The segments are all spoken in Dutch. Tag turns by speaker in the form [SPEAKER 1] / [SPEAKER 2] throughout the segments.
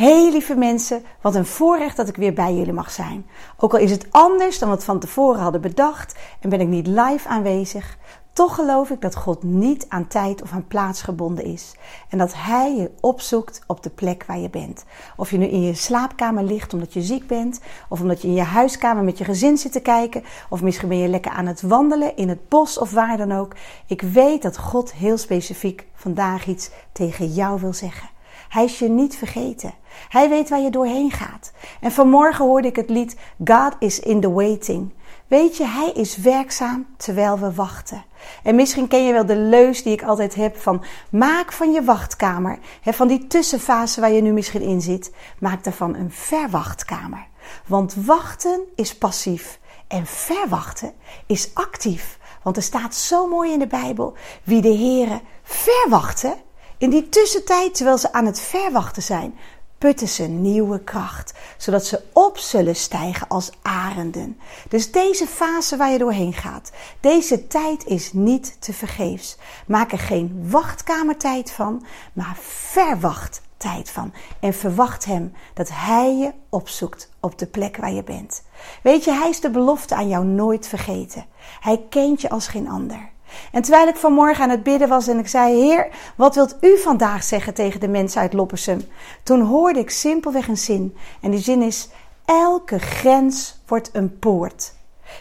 [SPEAKER 1] Hey lieve mensen, wat een voorrecht dat ik weer bij jullie mag zijn. Ook al is het anders dan wat we van tevoren hadden bedacht en ben ik niet live aanwezig, toch geloof ik dat God niet aan tijd of aan plaats gebonden is. En dat Hij je opzoekt op de plek waar je bent. Of je nu in je slaapkamer ligt omdat je ziek bent, of omdat je in je huiskamer met je gezin zit te kijken, of misschien ben je lekker aan het wandelen in het bos of waar dan ook. Ik weet dat God heel specifiek vandaag iets tegen jou wil zeggen. Hij is je niet vergeten. Hij weet waar je doorheen gaat. En vanmorgen hoorde ik het lied God is in the waiting. Weet je, hij is werkzaam terwijl we wachten. En misschien ken je wel de leus die ik altijd heb van maak van je wachtkamer, van die tussenfase waar je nu misschien in zit, maak daarvan een verwachtkamer. Want wachten is passief en verwachten is actief. Want er staat zo mooi in de Bijbel, wie de Here verwachten, in die tussentijd, terwijl ze aan het verwachten zijn, putten ze nieuwe kracht, zodat ze op zullen stijgen als arenden. Dus deze fase waar je doorheen gaat, deze tijd is niet te vergeefs. Maak er geen wachtkamertijd van, maar verwacht tijd van. En verwacht Hem dat Hij je opzoekt op de plek waar je bent. Weet je, Hij is de belofte aan jou nooit vergeten. Hij kent je als geen ander. En terwijl ik vanmorgen aan het bidden was en ik zei: Heer, wat wilt u vandaag zeggen tegen de mensen uit Loppersum? Toen hoorde ik simpelweg een zin. En die zin is: Elke grens wordt een poort.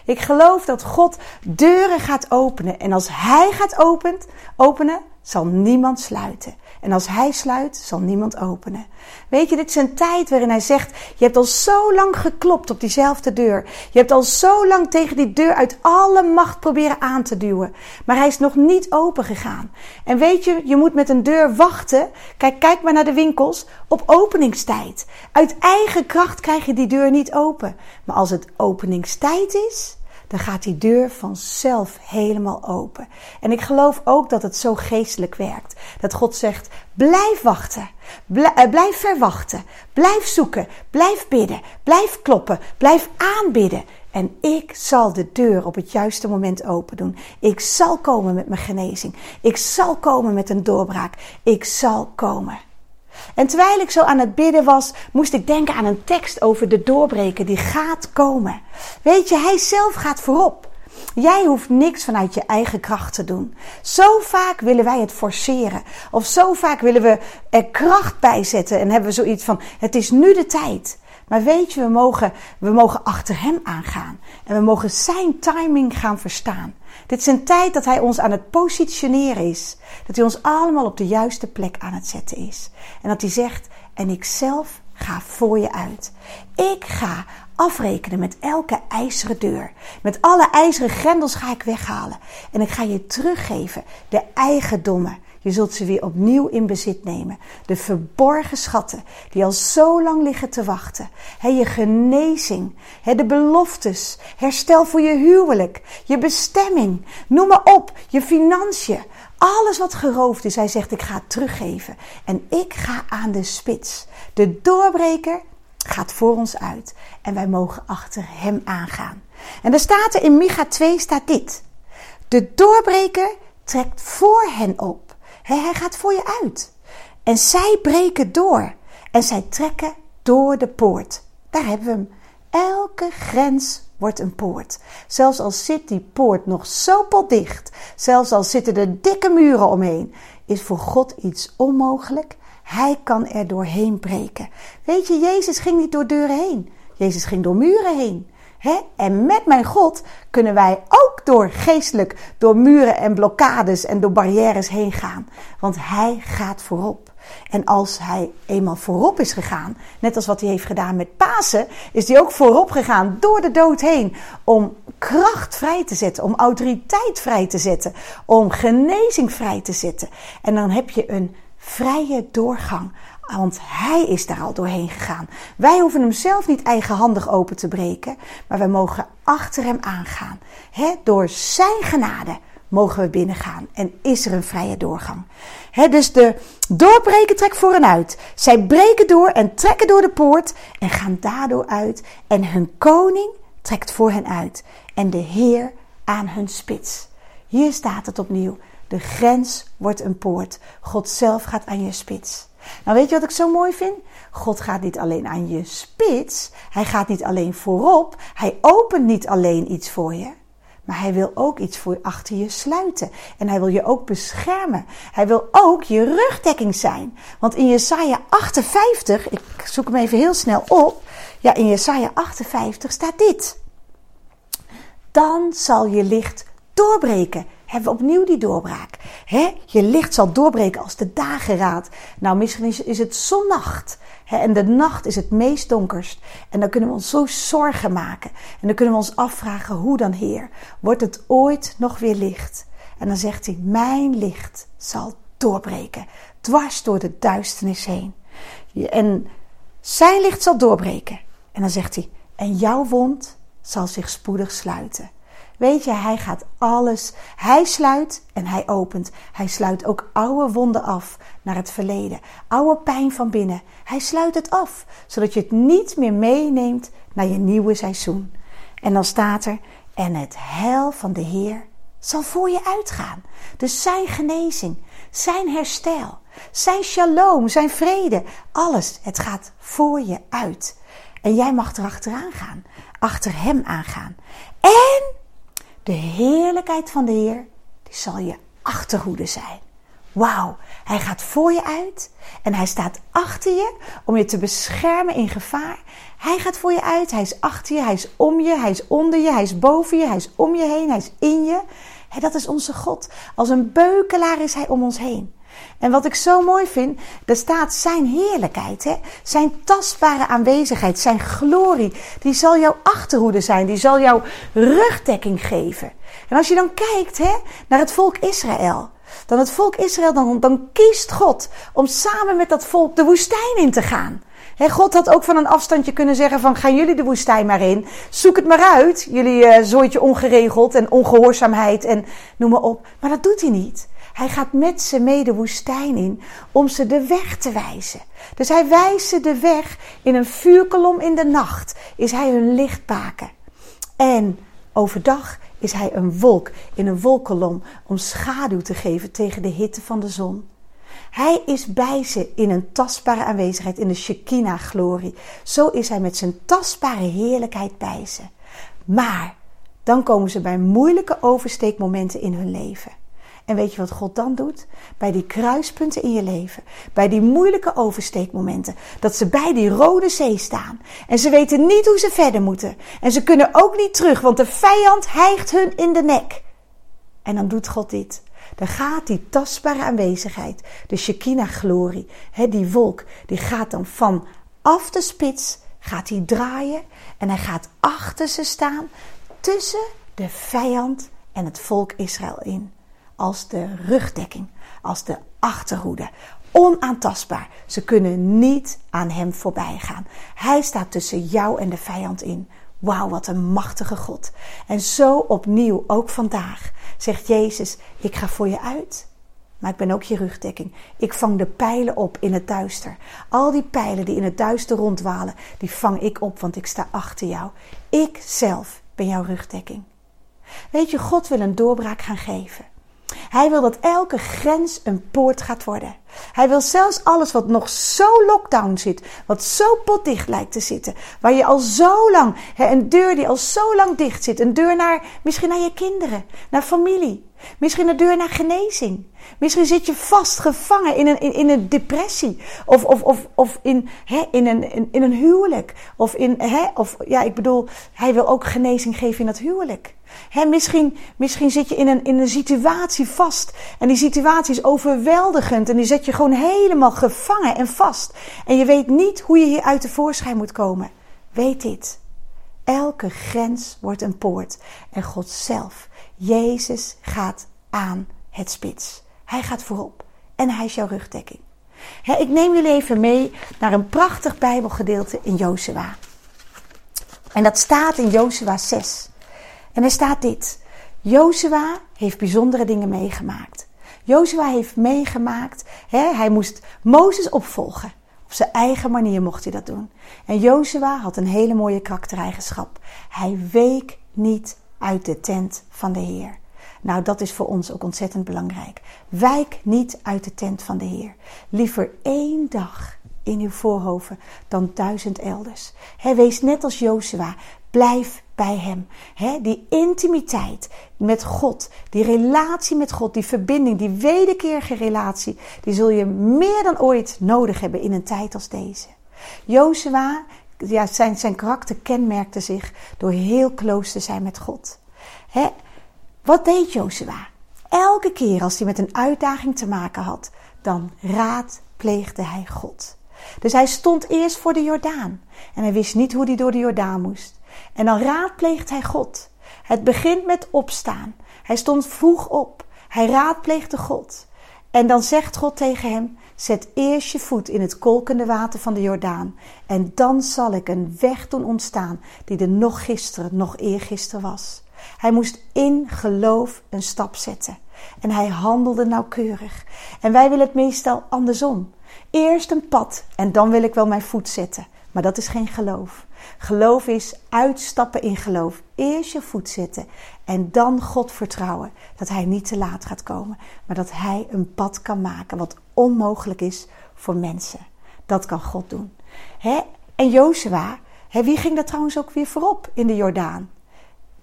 [SPEAKER 1] Ik geloof dat God deuren gaat openen. En als Hij gaat opent, openen, zal niemand sluiten. En als hij sluit, zal niemand openen. Weet je, dit is een tijd waarin hij zegt: Je hebt al zo lang geklopt op diezelfde deur. Je hebt al zo lang tegen die deur uit alle macht proberen aan te duwen. Maar hij is nog niet open gegaan. En weet je, je moet met een deur wachten. Kijk, kijk maar naar de winkels. Op openingstijd. Uit eigen kracht krijg je die deur niet open. Maar als het openingstijd is, dan gaat die deur vanzelf helemaal open. En ik geloof ook dat het zo geestelijk werkt. Dat God zegt: blijf wachten, eh, blijf verwachten, blijf zoeken, blijf bidden, blijf kloppen, blijf aanbidden. En ik zal de deur op het juiste moment open doen. Ik zal komen met mijn genezing. Ik zal komen met een doorbraak. Ik zal komen. En terwijl ik zo aan het bidden was, moest ik denken aan een tekst over de doorbreken die gaat komen. Weet je, hij zelf gaat voorop. Jij hoeft niks vanuit je eigen kracht te doen. Zo vaak willen wij het forceren. Of zo vaak willen we er kracht bij zetten en hebben we zoiets van: het is nu de tijd. Maar weet je, we mogen, we mogen achter hem aangaan. En we mogen zijn timing gaan verstaan. Dit is een tijd dat hij ons aan het positioneren is. Dat hij ons allemaal op de juiste plek aan het zetten is. En dat hij zegt: En ik zelf ga voor je uit. Ik ga afrekenen met elke ijzeren deur. Met alle ijzeren grendels ga ik weghalen. En ik ga je teruggeven de eigendommen je zult ze weer opnieuw in bezit nemen. De verborgen schatten die al zo lang liggen te wachten. je genezing, de beloftes, herstel voor je huwelijk, je bestemming, noem maar op, je financiën. Alles wat geroofd is, hij zegt ik ga het teruggeven. En ik ga aan de spits. De doorbreker gaat voor ons uit. En wij mogen achter hem aangaan. En er staat er in Micha 2 staat dit. De doorbreker trekt voor hen op hij gaat voor je uit. En zij breken door. En zij trekken door de poort. Daar hebben we hem. Elke grens wordt een poort. Zelfs al zit die poort nog zo potdicht, zelfs al zitten er dikke muren omheen, is voor God iets onmogelijk. Hij kan er doorheen breken. Weet je, Jezus ging niet door deuren heen. Jezus ging door muren heen. En met mijn God kunnen wij ook door geestelijk, door muren en blokkades en door barrières heen gaan. Want Hij gaat voorop. En als Hij eenmaal voorop is gegaan, net als wat Hij heeft gedaan met Pasen, is Hij ook voorop gegaan door de dood heen. Om kracht vrij te zetten, om autoriteit vrij te zetten, om genezing vrij te zetten. En dan heb je een vrije doorgang want hij is daar al doorheen gegaan. Wij hoeven hem zelf niet eigenhandig open te breken, maar wij mogen achter hem aangaan. door zijn genade mogen we binnengaan en is er een vrije doorgang. dus de doorbreken trekt voor hen uit. Zij breken door en trekken door de poort en gaan daardoor uit. En hun koning trekt voor hen uit en de Heer aan hun spits. Hier staat het opnieuw. De grens wordt een poort. God zelf gaat aan je spits. Nou, weet je wat ik zo mooi vind? God gaat niet alleen aan je spits. Hij gaat niet alleen voorop. Hij opent niet alleen iets voor je. Maar hij wil ook iets voor achter je sluiten. En hij wil je ook beschermen. Hij wil ook je rugdekking zijn. Want in Jesaja 58, ik zoek hem even heel snel op. Ja, in Jesaja 58 staat dit. Dan zal je licht doorbreken. Hebben we opnieuw die doorbraak. He? Je licht zal doorbreken als de dageraad. Nou, misschien is, is het zonnacht. en de nacht is het meest donkerst. En dan kunnen we ons zo zorgen maken. En dan kunnen we ons afvragen, hoe dan Heer? Wordt het ooit nog weer licht? En dan zegt hij, mijn licht zal doorbreken. Dwars door de duisternis heen. En zijn licht zal doorbreken. En dan zegt hij, en jouw wond zal zich spoedig sluiten. Weet je, hij gaat alles. Hij sluit en hij opent. Hij sluit ook oude wonden af naar het verleden. Oude pijn van binnen. Hij sluit het af, zodat je het niet meer meeneemt naar je nieuwe seizoen. En dan staat er: En het heil van de Heer zal voor je uitgaan. Dus zijn genezing, zijn herstel, zijn shalom, zijn vrede, alles. Het gaat voor je uit. En jij mag erachteraan gaan, achter hem aangaan. En de heerlijkheid van de Heer, die zal je achterhoede zijn. Wauw, hij gaat voor je uit en hij staat achter je om je te beschermen in gevaar. Hij gaat voor je uit, hij is achter je, hij is om je, hij is onder je, hij is boven je, hij is om je heen, hij is in je. dat is onze God. Als een beukelaar is hij om ons heen. En wat ik zo mooi vind, er staat zijn heerlijkheid, hè? zijn tastbare aanwezigheid, zijn glorie. Die zal jouw achterhoede zijn, die zal jouw rugdekking geven. En als je dan kijkt hè, naar het volk Israël, dan het volk Israël, dan, dan kiest God om samen met dat volk de woestijn in te gaan. God had ook van een afstandje kunnen zeggen van gaan jullie de woestijn maar in. Zoek het maar uit. Jullie uh, zooitje ongeregeld en ongehoorzaamheid en noem maar op. Maar dat doet hij niet. Hij gaat met ze mee de woestijn in om ze de weg te wijzen. Dus hij wijst ze de weg in een vuurkolom in de nacht. Is hij hun lichtbaken. En overdag is hij een wolk in een wolkolom om schaduw te geven tegen de hitte van de zon. Hij is bij ze in een tastbare aanwezigheid, in de Shekinah-glorie. Zo is hij met zijn tastbare heerlijkheid bij ze. Maar dan komen ze bij moeilijke oversteekmomenten in hun leven. En weet je wat God dan doet? Bij die kruispunten in je leven, bij die moeilijke oversteekmomenten, dat ze bij die rode zee staan. En ze weten niet hoe ze verder moeten. En ze kunnen ook niet terug, want de vijand hijgt hun in de nek. En dan doet God dit. Dan gaat die tastbare aanwezigheid, de Shekinah-glorie, die wolk, die gaat dan van af de spits, gaat hij draaien en hij gaat achter ze staan, tussen de vijand en het volk Israël in als de rugdekking, als de achterhoede. Onaantastbaar. Ze kunnen niet aan hem voorbij gaan. Hij staat tussen jou en de vijand in. Wauw, wat een machtige God. En zo opnieuw, ook vandaag, zegt Jezus: Ik ga voor je uit. Maar ik ben ook je rugdekking. Ik vang de pijlen op in het duister. Al die pijlen die in het duister rondwalen, die vang ik op, want ik sta achter jou. Ik zelf ben jouw rugdekking. Weet je, God wil een doorbraak gaan geven. Hij wil dat elke grens een poort gaat worden. Hij wil zelfs alles wat nog zo lockdown zit, wat zo potdicht lijkt te zitten, waar je al zo lang, een deur die al zo lang dicht zit, een deur naar misschien naar je kinderen, naar familie, misschien een deur naar genezing. Misschien zit je vastgevangen in een, in, een depressie, of, of, of, of in, hè, in, een, in een huwelijk, of in, hè, of ja, ik bedoel, hij wil ook genezing geven in dat huwelijk misschien, misschien zit je in een, in een situatie vast. En die situatie is overweldigend. En die zet je gewoon helemaal gevangen en vast. En je weet niet hoe je hier uit de voorschijn moet komen. Weet dit. Elke grens wordt een poort. En God zelf, Jezus, gaat aan het spits. Hij gaat voorop. En hij is jouw rugdekking. ik neem jullie even mee naar een prachtig Bijbelgedeelte in Jozua. En dat staat in Jozua 6. En er staat dit. Jozua heeft bijzondere dingen meegemaakt. Jozua heeft meegemaakt, hè, hij moest Mozes opvolgen. Op zijn eigen manier mocht hij dat doen. En Jozua had een hele mooie karaktereigenschap. Hij week niet uit de tent van de Heer. Nou, dat is voor ons ook ontzettend belangrijk. Wijk niet uit de tent van de Heer. Liever één dag in uw voorhoven dan duizend elders. He, wees net als Jozua. Blijf bij Hem. die intimiteit met God, die relatie met God, die verbinding, die wederkerige relatie, die zul je meer dan ooit nodig hebben in een tijd als deze. Jozua, ja, zijn, zijn karakter kenmerkte zich door heel close te zijn met God. wat deed Jozua? Elke keer als hij met een uitdaging te maken had, dan raadpleegde hij God. Dus hij stond eerst voor de Jordaan en hij wist niet hoe hij door de Jordaan moest. En dan raadpleegt hij God. Het begint met opstaan. Hij stond vroeg op. Hij raadpleegde God. En dan zegt God tegen hem: Zet eerst je voet in het kolkende water van de Jordaan. En dan zal ik een weg doen ontstaan die er nog gisteren, nog eergisteren was. Hij moest in geloof een stap zetten. En hij handelde nauwkeurig. En wij willen het meestal andersom. Eerst een pad en dan wil ik wel mijn voet zetten. Maar dat is geen geloof. Geloof is uitstappen in geloof. Eerst je voet zetten en dan God vertrouwen dat Hij niet te laat gaat komen, maar dat Hij een pad kan maken wat onmogelijk is voor mensen. Dat kan God doen. He? En Jozua, wie ging daar trouwens ook weer voorop in de Jordaan?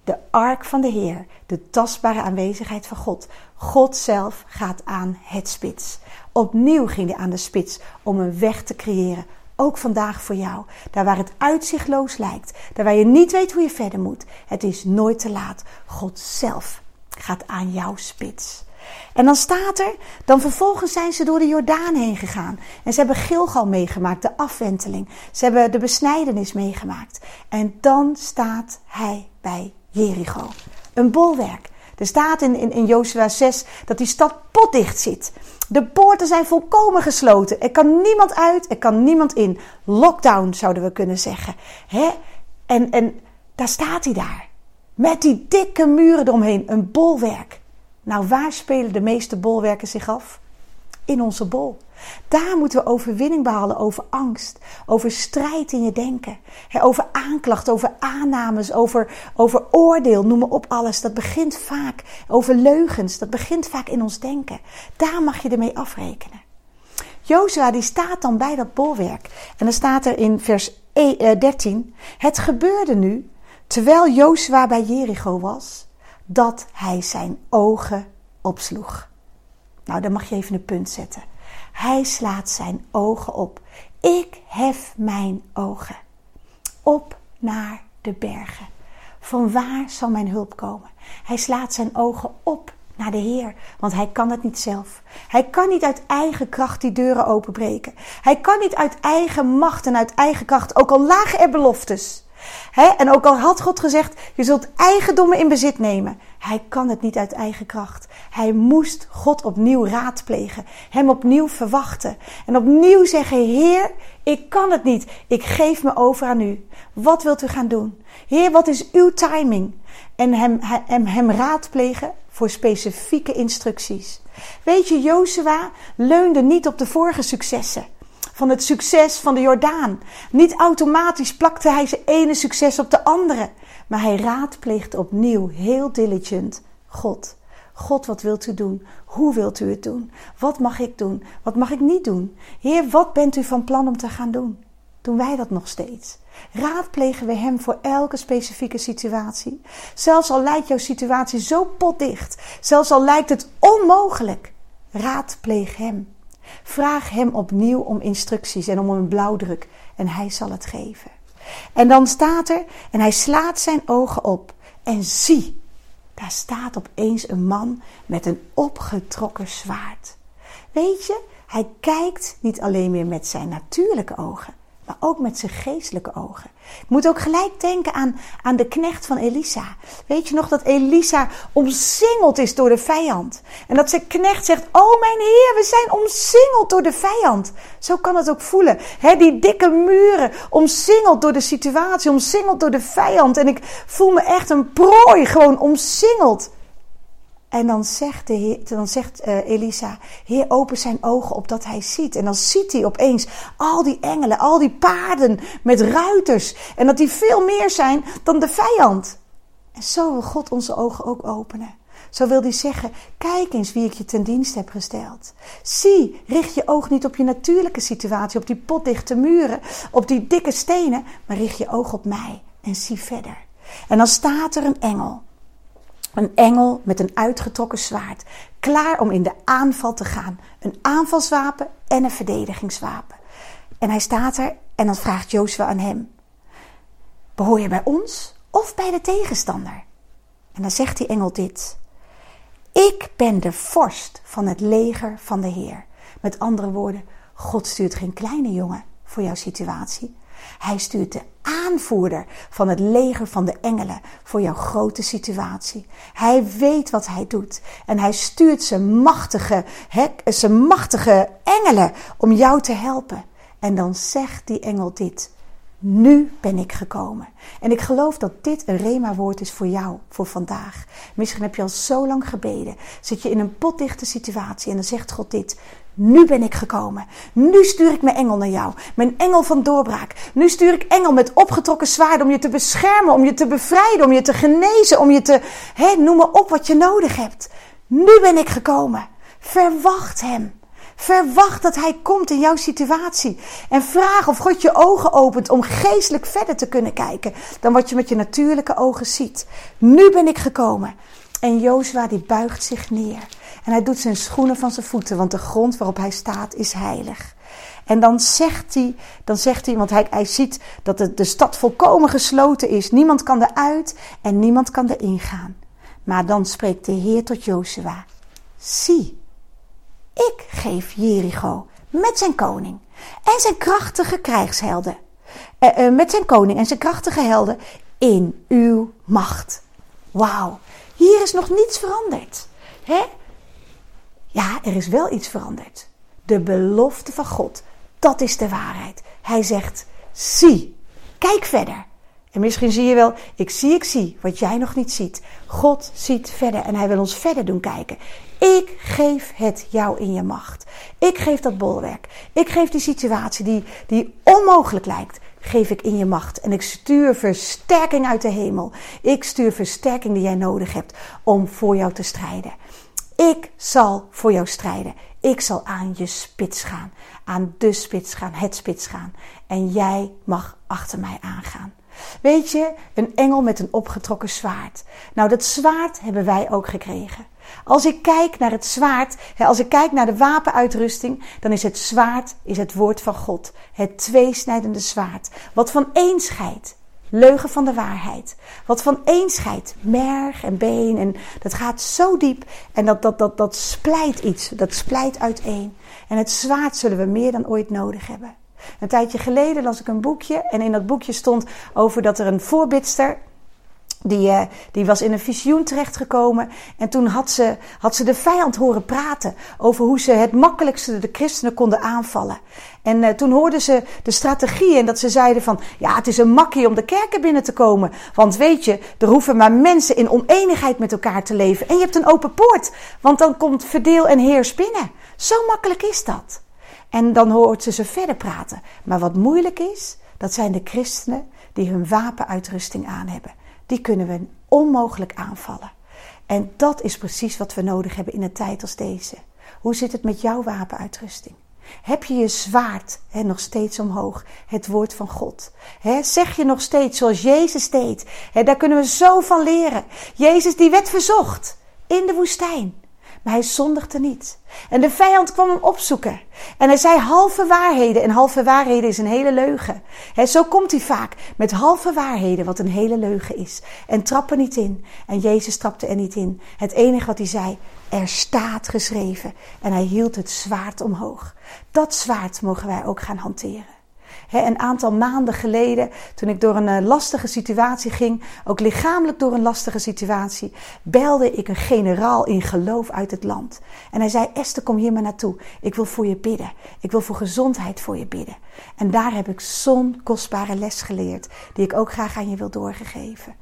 [SPEAKER 1] De ark van de Heer, de tastbare aanwezigheid van God. God zelf gaat aan het spits. Opnieuw ging hij aan de spits om een weg te creëren ook vandaag voor jou. Daar waar het uitzichtloos lijkt. Daar waar je niet weet hoe je verder moet. Het is nooit te laat. God zelf gaat aan jouw spits. En dan staat er, dan vervolgens zijn ze door de Jordaan heen gegaan. En ze hebben Gilgal meegemaakt, de afwenteling. Ze hebben de besnijdenis meegemaakt. En dan staat hij bij Jericho. Een bolwerk. Er staat in, in, in Joshua 6 dat die stad potdicht zit. De poorten zijn volkomen gesloten. Er kan niemand uit, er kan niemand in. Lockdown zouden we kunnen zeggen. Hè? En, en daar staat hij daar. Met die dikke muren eromheen, een bolwerk. Nou, waar spelen de meeste bolwerken zich af? In onze bol. Daar moeten we overwinning behalen over angst, over strijd in je denken, over aanklacht, over aannames, over, over oordeel, noem maar op alles. Dat begint vaak over leugens, dat begint vaak in ons denken. Daar mag je ermee afrekenen. Jozua die staat dan bij dat bolwerk en dan staat er in vers 13: e, eh, Het gebeurde nu, terwijl Jozua bij Jericho was, dat hij zijn ogen opsloeg. Nou, dan mag je even een punt zetten. Hij slaat zijn ogen op. Ik hef mijn ogen op naar de bergen. Van waar zal mijn hulp komen? Hij slaat zijn ogen op naar de Heer, want hij kan het niet zelf. Hij kan niet uit eigen kracht die deuren openbreken. Hij kan niet uit eigen macht en uit eigen kracht, ook al lagen er beloftes. En ook al had God gezegd, je zult eigendommen in bezit nemen. Hij kan het niet uit eigen kracht. Hij moest God opnieuw raadplegen, hem opnieuw verwachten en opnieuw zeggen: Heer, ik kan het niet. Ik geef me over aan u. Wat wilt u gaan doen? Heer, wat is uw timing? En hem, hem, hem raadplegen voor specifieke instructies. Weet je, Jozua leunde niet op de vorige successen van het succes van de Jordaan. Niet automatisch plakte hij zijn ene succes op de andere. Maar hij raadpleegt opnieuw heel diligent God. God, wat wilt u doen? Hoe wilt u het doen? Wat mag ik doen? Wat mag ik niet doen? Heer, wat bent u van plan om te gaan doen? Doen wij dat nog steeds? Raadplegen we Hem voor elke specifieke situatie? Zelfs al lijkt jouw situatie zo potdicht, zelfs al lijkt het onmogelijk, raadpleeg Hem. Vraag Hem opnieuw om instructies en om een blauwdruk en Hij zal het geven. En dan staat er, en hij slaat zijn ogen op. En zie, daar staat opeens een man met een opgetrokken zwaard. Weet je, hij kijkt niet alleen meer met zijn natuurlijke ogen, maar ook met zijn geestelijke ogen. Ik moet ook gelijk denken aan, aan de knecht van Elisa. Weet je nog dat Elisa omsingeld is door de vijand? En dat zijn knecht zegt: Oh mijn heer, we zijn omsingeld door de vijand. Zo kan het ook voelen. He, die dikke muren, omsingeld door de situatie, omsingeld door de vijand. En ik voel me echt een prooi, gewoon omsingeld. En dan zegt, de dan zegt uh, Elisa, Heer, open zijn ogen opdat hij ziet. En dan ziet hij opeens al die engelen, al die paarden met ruiters. En dat die veel meer zijn dan de vijand. En zo wil God onze ogen ook openen. Zo wil hij zeggen: kijk eens wie ik je ten dienst heb gesteld. Zie, richt je oog niet op je natuurlijke situatie, op die potdichte muren, op die dikke stenen, maar richt je oog op mij en zie verder. En dan staat er een engel. Een engel met een uitgetrokken zwaard, klaar om in de aanval te gaan. Een aanvalswapen en een verdedigingswapen. En hij staat er en dan vraagt Jozua aan hem: Behoor je bij ons of bij de tegenstander? En dan zegt die engel dit: Ik ben de vorst van het leger van de Heer. Met andere woorden, God stuurt geen kleine jongen voor jouw situatie. Hij stuurt de aanvoerder van het leger van de engelen voor jouw grote situatie. Hij weet wat hij doet en hij stuurt zijn machtige, zijn machtige engelen om jou te helpen. En dan zegt die engel dit. Nu ben ik gekomen. En ik geloof dat dit een rema-woord is voor jou, voor vandaag. Misschien heb je al zo lang gebeden. Zit je in een potdichte situatie en dan zegt God dit. Nu ben ik gekomen. Nu stuur ik mijn engel naar jou. Mijn engel van doorbraak. Nu stuur ik engel met opgetrokken zwaard om je te beschermen, om je te bevrijden, om je te genezen, om je te. Hè, noem maar op wat je nodig hebt. Nu ben ik gekomen. Verwacht hem. Verwacht dat Hij komt in jouw situatie. En vraag of God je ogen opent om geestelijk verder te kunnen kijken dan wat je met je natuurlijke ogen ziet. Nu ben ik gekomen. En Jozua die buigt zich neer. En hij doet zijn schoenen van zijn voeten, want de grond waarop hij staat is heilig. En dan zegt hij, dan zegt hij want hij, hij ziet dat de, de stad volkomen gesloten is. Niemand kan eruit en niemand kan erin gaan. Maar dan spreekt de Heer tot Jozua. Zie, ik geef Jericho met zijn koning en zijn krachtige krijgshelden. Eh, eh, met zijn koning en zijn krachtige helden in uw macht. Wauw, hier is nog niets veranderd. Hè? Ja, er is wel iets veranderd. De belofte van God, dat is de waarheid. Hij zegt: zie, kijk verder. En misschien zie je wel, ik zie, ik zie wat jij nog niet ziet. God ziet verder en hij wil ons verder doen kijken. Ik geef het jou in je macht. Ik geef dat bolwerk. Ik geef die situatie die, die onmogelijk lijkt, geef ik in je macht. En ik stuur versterking uit de hemel. Ik stuur versterking die jij nodig hebt om voor jou te strijden. Ik zal voor jou strijden. Ik zal aan je spits gaan. Aan de spits gaan, het spits gaan. En jij mag achter mij aangaan. Weet je, een engel met een opgetrokken zwaard. Nou, dat zwaard hebben wij ook gekregen. Als ik kijk naar het zwaard, als ik kijk naar de wapenuitrusting, dan is het zwaard is het woord van God. Het tweesnijdende zwaard. Wat van één scheidt. Leugen van de waarheid. Wat van één scheidt. Merg en been. En dat gaat zo diep. En dat, dat, dat, dat splijt iets. Dat splijt uiteen. En het zwaard zullen we meer dan ooit nodig hebben. Een tijdje geleden las ik een boekje. En in dat boekje stond over dat er een voorbidster die, uh, die was in een visioen terechtgekomen. En toen had ze, had ze de vijand horen praten over hoe ze het makkelijkste de christenen konden aanvallen. En uh, toen hoorden ze de strategie en dat ze zeiden van... ja, het is een makkie om de kerken binnen te komen. Want weet je, er hoeven maar mensen in oneenigheid met elkaar te leven. En je hebt een open poort, want dan komt verdeel en heers binnen. Zo makkelijk is dat. En dan hoort ze ze verder praten. Maar wat moeilijk is, dat zijn de christenen die hun wapenuitrusting aan hebben die kunnen we onmogelijk aanvallen. En dat is precies wat we nodig hebben in een tijd als deze. Hoe zit het met jouw wapenuitrusting? Heb je je zwaard hè, nog steeds omhoog, het woord van God? Zeg je nog steeds zoals Jezus deed? Daar kunnen we zo van leren. Jezus die werd verzocht in de woestijn. Maar hij zondigde niet. En de vijand kwam hem opzoeken. En hij zei halve waarheden. En halve waarheden is een hele leugen. He, zo komt hij vaak. Met halve waarheden, wat een hele leugen is. En trap er niet in. En Jezus trapte er niet in. Het enige wat hij zei, er staat geschreven. En hij hield het zwaard omhoog. Dat zwaard mogen wij ook gaan hanteren een aantal maanden geleden, toen ik door een eh, lastige situatie ging, ook lichamelijk door een lastige situatie, belde ik een generaal in geloof uit het land. En hij zei: Esther, kom hier maar naartoe. Ik wil voor je bidden. Ik wil voor gezondheid voor je bidden. En daar heb ik zo'n kostbare les geleerd, die ik ook graag aan je wil doorgeven.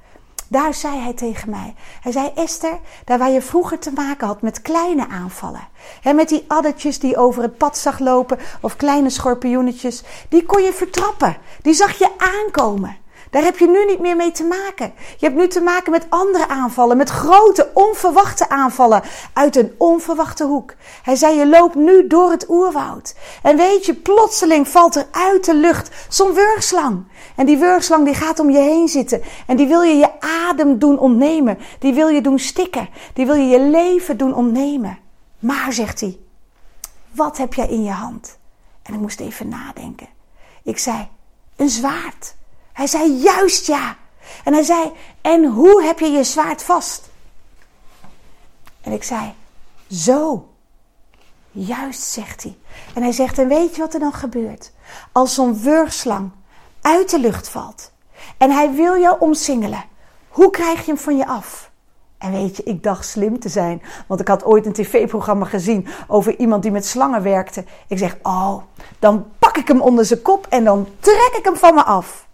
[SPEAKER 1] Daar zei hij tegen mij. Hij zei: Esther, daar waar je vroeger te maken had met kleine aanvallen. Hè, met die addertjes die over het pad zag lopen. Of kleine schorpioenetjes. Die kon je vertrappen. Die zag je aankomen. Daar heb je nu niet meer mee te maken. Je hebt nu te maken met andere aanvallen, met grote, onverwachte aanvallen uit een onverwachte hoek. Hij zei: Je loopt nu door het oerwoud. En weet je, plotseling valt er uit de lucht zo'n wurgslang. En die wurgslang die gaat om je heen zitten. En die wil je je adem doen ontnemen. Die wil je doen stikken. Die wil je je leven doen ontnemen. Maar, zegt hij, wat heb jij in je hand? En ik moest even nadenken. Ik zei, een zwaard. Hij zei, juist ja. En hij zei, en hoe heb je je zwaard vast? En ik zei, zo. Juist, zegt hij. En hij zegt, en weet je wat er dan gebeurt? Als zo'n wurgslang uit de lucht valt en hij wil jou omsingelen, hoe krijg je hem van je af? En weet je, ik dacht slim te zijn. Want ik had ooit een tv-programma gezien over iemand die met slangen werkte. Ik zeg, oh, dan pak ik hem onder zijn kop en dan trek ik hem van me af.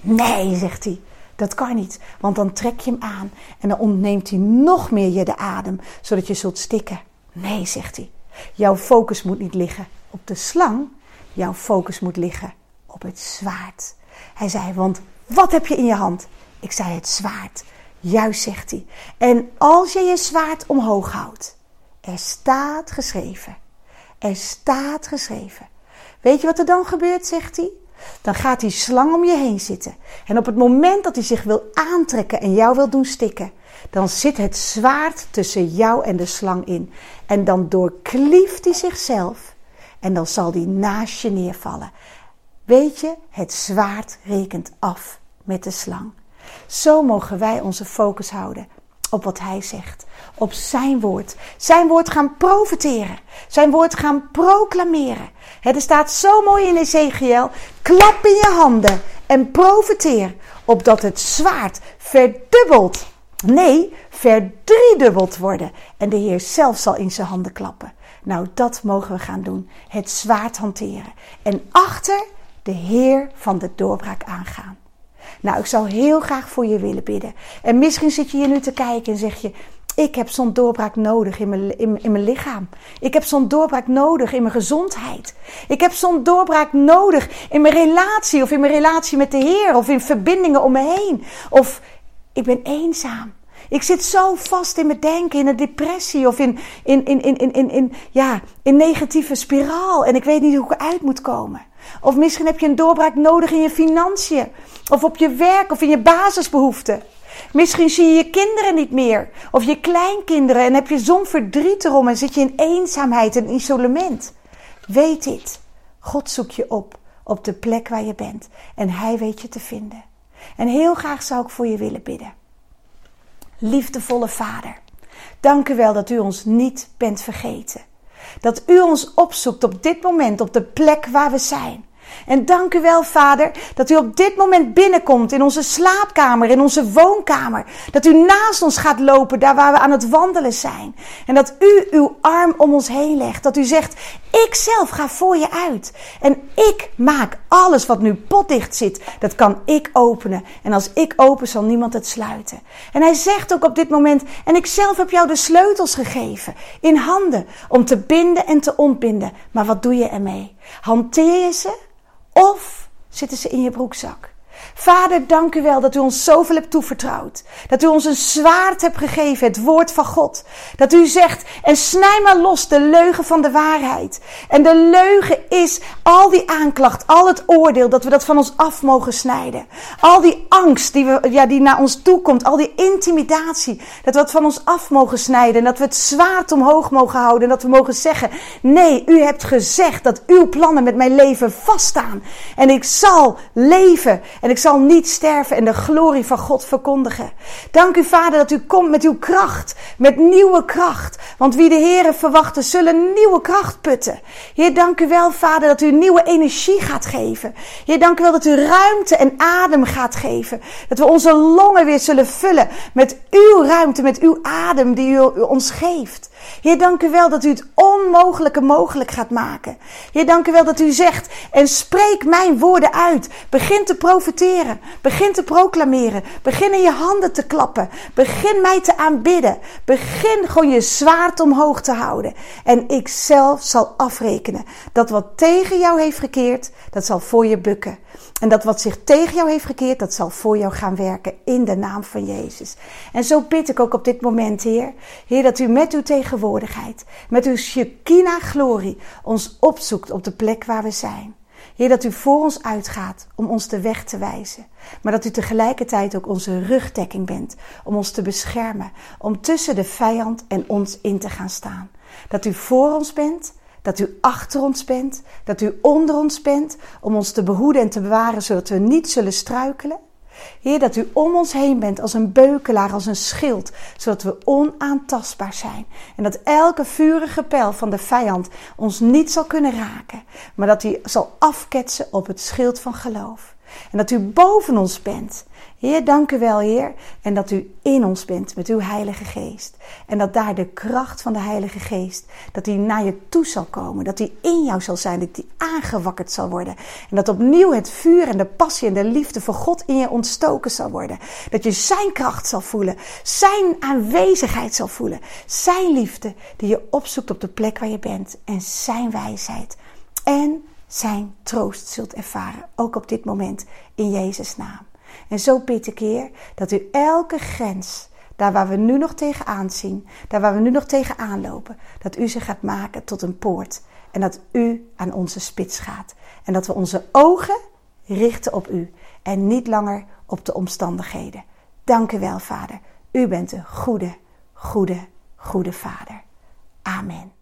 [SPEAKER 1] Nee, zegt hij. Dat kan niet, want dan trek je hem aan en dan ontneemt hij nog meer je de adem, zodat je zult stikken. Nee, zegt hij. Jouw focus moet niet liggen op de slang, jouw focus moet liggen op het zwaard. Hij zei, want wat heb je in je hand? Ik zei het zwaard. Juist, zegt hij. En als je je zwaard omhoog houdt, er staat geschreven. Er staat geschreven. Weet je wat er dan gebeurt, zegt hij? Dan gaat die slang om je heen zitten. En op het moment dat hij zich wil aantrekken en jou wil doen stikken, dan zit het zwaard tussen jou en de slang in. En dan doorklieft hij zichzelf en dan zal hij naast je neervallen. Weet je, het zwaard rekent af met de slang. Zo mogen wij onze focus houden op wat hij zegt, op zijn woord. Zijn woord gaan profiteren, zijn woord gaan proclameren. er staat zo mooi in Ezekiel: klap in je handen en profiteer, opdat het zwaard verdubbeld, nee, verdriedubbeld worden. En de Heer zelf zal in zijn handen klappen. Nou, dat mogen we gaan doen. Het zwaard hanteren. En achter de Heer van de doorbraak aangaan. Nou, ik zou heel graag voor je willen bidden. En misschien zit je hier nu te kijken en zeg je: Ik heb zo'n doorbraak nodig in mijn, in, in mijn lichaam. Ik heb zo'n doorbraak nodig in mijn gezondheid. Ik heb zo'n doorbraak nodig in mijn relatie of in mijn relatie met de Heer of in verbindingen om me heen. Of ik ben eenzaam. Ik zit zo vast in mijn denken, in een depressie of in, in, in, in, in, in, in, ja, in negatieve spiraal. En ik weet niet hoe ik eruit moet komen. Of misschien heb je een doorbraak nodig in je financiën. Of op je werk of in je basisbehoeften. Misschien zie je je kinderen niet meer. Of je kleinkinderen en heb je zo'n verdriet erom en zit je in eenzaamheid en isolement. Weet dit. God zoekt je op op de plek waar je bent. En Hij weet je te vinden. En heel graag zou ik voor je willen bidden. Liefdevolle Vader, dank u wel dat u ons niet bent vergeten. Dat u ons opzoekt op dit moment, op de plek waar we zijn. En dank u wel, Vader, dat u op dit moment binnenkomt in onze slaapkamer, in onze woonkamer. Dat u naast ons gaat lopen, daar waar we aan het wandelen zijn. En dat u uw arm om ons heen legt. Dat u zegt, ik zelf ga voor je uit. En ik maak alles wat nu potdicht zit, dat kan ik openen. En als ik open, zal niemand het sluiten. En hij zegt ook op dit moment, en ik zelf heb jou de sleutels gegeven, in handen, om te binden en te ontbinden. Maar wat doe je ermee? Hanteer je ze? Of zitten ze in je broekzak? Vader, dank u wel dat u ons zoveel hebt toevertrouwd. Dat u ons een zwaard hebt gegeven, het woord van God. Dat u zegt, en snij maar los de leugen van de waarheid. En de leugen is al die aanklacht, al het oordeel, dat we dat van ons af mogen snijden. Al die angst die, we, ja, die naar ons toe komt, al die intimidatie, dat we het van ons af mogen snijden. En dat we het zwaard omhoog mogen houden. En dat we mogen zeggen, nee, u hebt gezegd dat uw plannen met mijn leven vaststaan. En ik zal leven. En ik zal niet sterven en de glorie van God verkondigen. Dank u, Vader, dat u komt met uw kracht, met nieuwe kracht. Want wie de Heeren verwachten, zullen nieuwe kracht putten. Heer, dank u wel, Vader, dat u nieuwe energie gaat geven. Heer, dank u wel dat u ruimte en adem gaat geven. Dat we onze longen weer zullen vullen met uw ruimte, met uw adem die u ons geeft. Heer, dank u wel dat u het onmogelijke mogelijk gaat maken. Heer, dank u wel dat u zegt en spreek mijn woorden uit. Begin te profiteren. Begin te proclameren. Begin in je handen te klappen. Begin mij te aanbidden. Begin gewoon je zwaard omhoog te houden. En ik zelf zal afrekenen. Dat wat tegen jou heeft gekeerd, dat zal voor je bukken. En dat wat zich tegen jou heeft gekeerd, dat zal voor jou gaan werken in de naam van Jezus. En zo bid ik ook op dit moment, Heer. Heer, dat u met uw met uw Shekinah glorie, ons opzoekt op de plek waar we zijn. Heer, dat u voor ons uitgaat om ons de weg te wijzen. Maar dat u tegelijkertijd ook onze rugdekking bent om ons te beschermen. Om tussen de vijand en ons in te gaan staan. Dat u voor ons bent dat u achter ons bent, dat u onder ons bent, om ons te behoeden en te bewaren, zodat we niet zullen struikelen. Heer, dat u om ons heen bent als een beukelaar, als een schild, zodat we onaantastbaar zijn. En dat elke vurige pijl van de vijand ons niet zal kunnen raken, maar dat hij zal afketsen op het schild van geloof. En dat u boven ons bent Heer, dank u wel, Heer. En dat u in ons bent met uw Heilige Geest. En dat daar de kracht van de Heilige Geest, dat die naar je toe zal komen. Dat die in jou zal zijn, dat die aangewakkerd zal worden. En dat opnieuw het vuur en de passie en de liefde voor God in je ontstoken zal worden. Dat je zijn kracht zal voelen, zijn aanwezigheid zal voelen. Zijn liefde die je opzoekt op de plek waar je bent. En zijn wijsheid. En zijn troost zult ervaren, ook op dit moment, in Jezus' naam. En zo bid ik, dat u elke grens, daar waar we nu nog tegenaan zien, daar waar we nu nog tegenaan lopen, dat u ze gaat maken tot een poort. En dat u aan onze spits gaat. En dat we onze ogen richten op u en niet langer op de omstandigheden. Dank u wel, Vader. U bent een goede, goede, goede Vader. Amen.